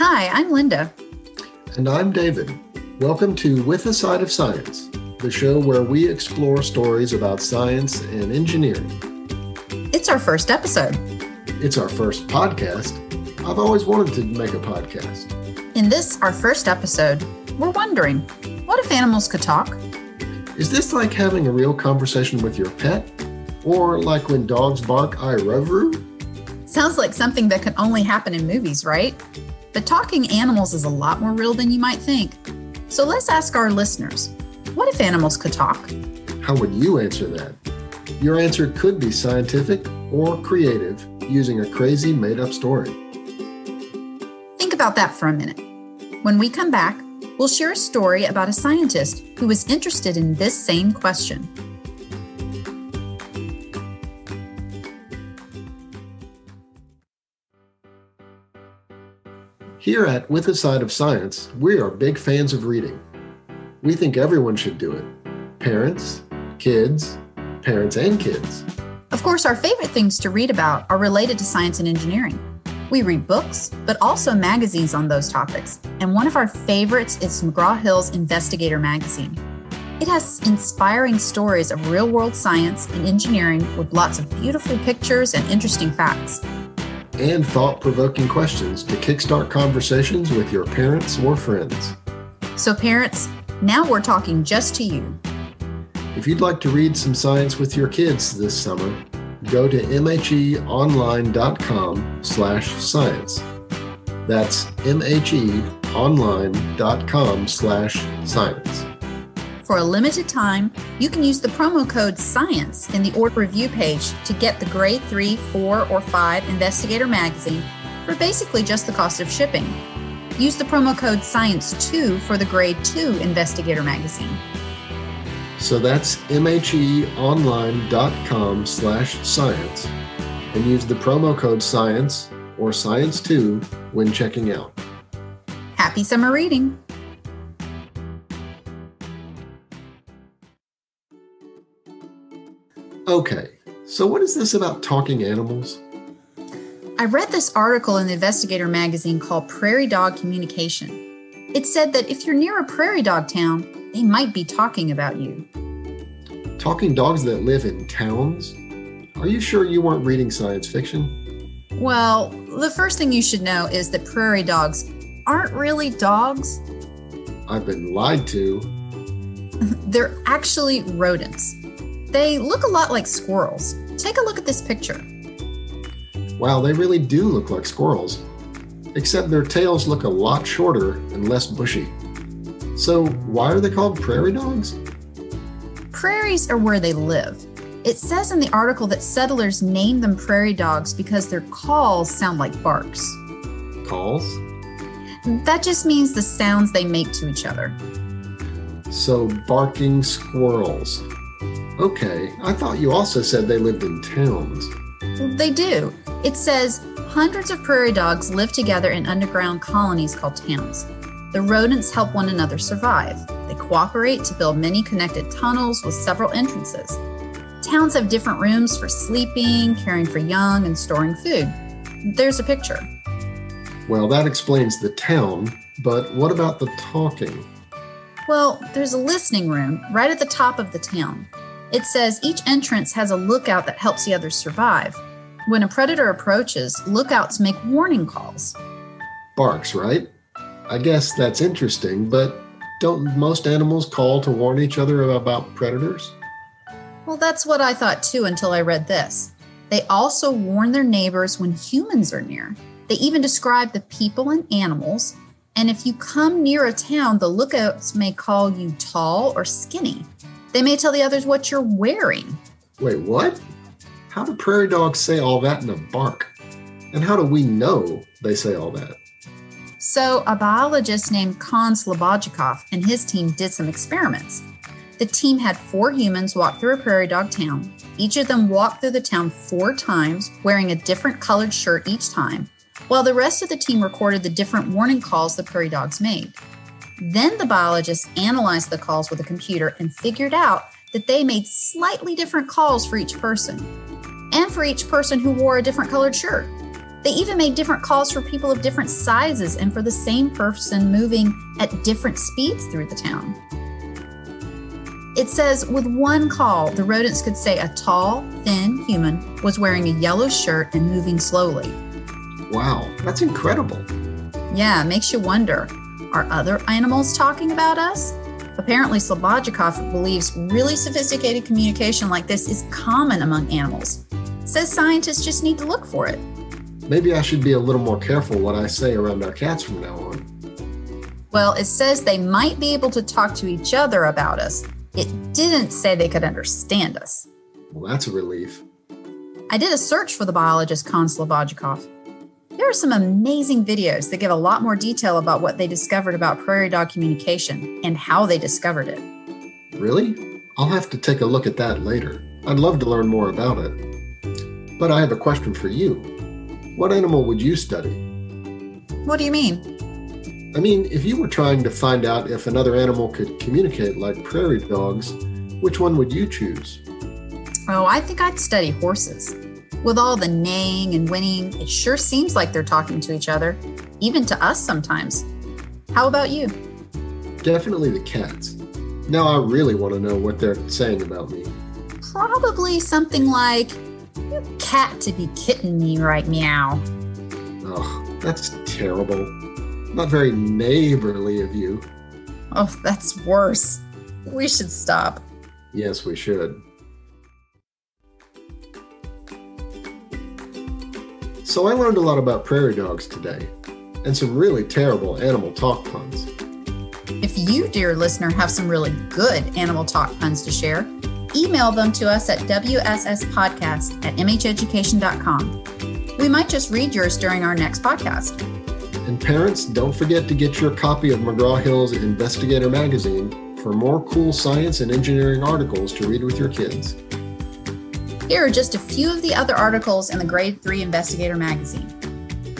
Hi, I'm Linda. And I'm David. Welcome to With a Side of Science, the show where we explore stories about science and engineering. It's our first episode. It's our first podcast. I've always wanted to make a podcast. In this, our first episode, we're wondering what if animals could talk? Is this like having a real conversation with your pet? Or like when dogs bark, I you? Sounds like something that can only happen in movies, right? But talking animals is a lot more real than you might think. So let's ask our listeners what if animals could talk? How would you answer that? Your answer could be scientific or creative using a crazy made up story. Think about that for a minute. When we come back, we'll share a story about a scientist who was interested in this same question. Here at With a Side of Science, we are big fans of reading. We think everyone should do it parents, kids, parents, and kids. Of course, our favorite things to read about are related to science and engineering. We read books, but also magazines on those topics, and one of our favorites is McGraw Hill's Investigator magazine. It has inspiring stories of real world science and engineering with lots of beautiful pictures and interesting facts and thought provoking questions to kickstart conversations with your parents or friends. So, parents, now we're talking just to you. If you'd like to read some science with your kids this summer, go to mheonline.com slash science. That's mheonline.com slash science. For a limited time, you can use the promo code SCIENCE in the order review page to get the grade 3, 4, or 5 Investigator magazine for basically just the cost of shipping. Use the promo code SCIENCE2 for the grade 2 Investigator magazine. So that's mheonline.com slash science and use the promo code SCIENCE or SCIENCE2 when checking out. Happy summer reading! Okay, so what is this about talking animals? I read this article in the Investigator magazine called Prairie Dog Communication. It said that if you're near a prairie dog town, they might be talking about you. Talking dogs that live in towns? Are you sure you weren't reading science fiction? Well, the first thing you should know is that prairie dogs aren't really dogs. I've been lied to. They're actually rodents. They look a lot like squirrels. Take a look at this picture. Wow, they really do look like squirrels, except their tails look a lot shorter and less bushy. So, why are they called prairie dogs? Prairies are where they live. It says in the article that settlers named them prairie dogs because their calls sound like barks. Calls? That just means the sounds they make to each other. So, barking squirrels. Okay, I thought you also said they lived in towns. They do. It says hundreds of prairie dogs live together in underground colonies called towns. The rodents help one another survive. They cooperate to build many connected tunnels with several entrances. Towns have different rooms for sleeping, caring for young, and storing food. There's a picture. Well, that explains the town, but what about the talking? Well, there's a listening room right at the top of the town. It says each entrance has a lookout that helps the others survive. When a predator approaches, lookouts make warning calls. Barks, right? I guess that's interesting, but don't most animals call to warn each other about predators? Well, that's what I thought too until I read this. They also warn their neighbors when humans are near. They even describe the people and animals. And if you come near a town, the lookouts may call you tall or skinny. They may tell the others what you're wearing. Wait, what? How do prairie dogs say all that in a bark? And how do we know they say all that? So, a biologist named Con Slobodchikoff and his team did some experiments. The team had four humans walk through a prairie dog town. Each of them walked through the town four times, wearing a different colored shirt each time, while the rest of the team recorded the different warning calls the prairie dogs made. Then the biologists analyzed the calls with a computer and figured out that they made slightly different calls for each person and for each person who wore a different colored shirt. They even made different calls for people of different sizes and for the same person moving at different speeds through the town. It says with one call, the rodents could say a tall, thin human was wearing a yellow shirt and moving slowly. Wow, that's incredible. Yeah, makes you wonder are other animals talking about us? Apparently, Slobodchikoff believes really sophisticated communication like this is common among animals. Says scientists just need to look for it. Maybe I should be a little more careful what I say around our cats from now on. Well, it says they might be able to talk to each other about us. It didn't say they could understand us. Well, that's a relief. I did a search for the biologist Con Slobodchikoff. There are some amazing videos that give a lot more detail about what they discovered about prairie dog communication and how they discovered it. Really? I'll have to take a look at that later. I'd love to learn more about it. But I have a question for you. What animal would you study? What do you mean? I mean, if you were trying to find out if another animal could communicate like prairie dogs, which one would you choose? Oh, I think I'd study horses. With all the neighing and whinnying, it sure seems like they're talking to each other, even to us sometimes. How about you? Definitely the cats. Now I really want to know what they're saying about me. Probably something like, You cat to be kitten me right meow. Oh, that's terrible. Not very neighborly of you. Oh, that's worse. We should stop. Yes, we should. So I learned a lot about prairie dogs today, and some really terrible animal talk puns. If you, dear listener, have some really good animal talk puns to share, email them to us at wsspodcast at mheducation.com. We might just read yours during our next podcast. And parents, don't forget to get your copy of McGraw Hill's Investigator magazine for more cool science and engineering articles to read with your kids. Here are just a few of the other articles in the Grade 3 Investigator magazine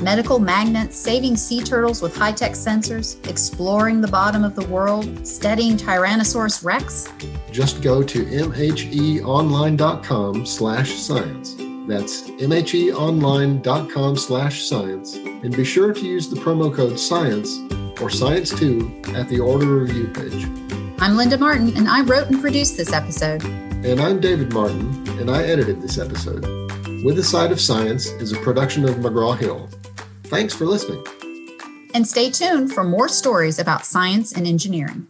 Medical magnets, saving sea turtles with high tech sensors, exploring the bottom of the world, studying Tyrannosaurus rex. Just go to mheonline.com slash science. That's mheonline.com slash science. And be sure to use the promo code SCIENCE or SCIENCE2 at the order review page. I'm Linda Martin, and I wrote and produced this episode. And I'm David Martin, and I edited this episode. With a Side of Science is a production of McGraw Hill. Thanks for listening. And stay tuned for more stories about science and engineering.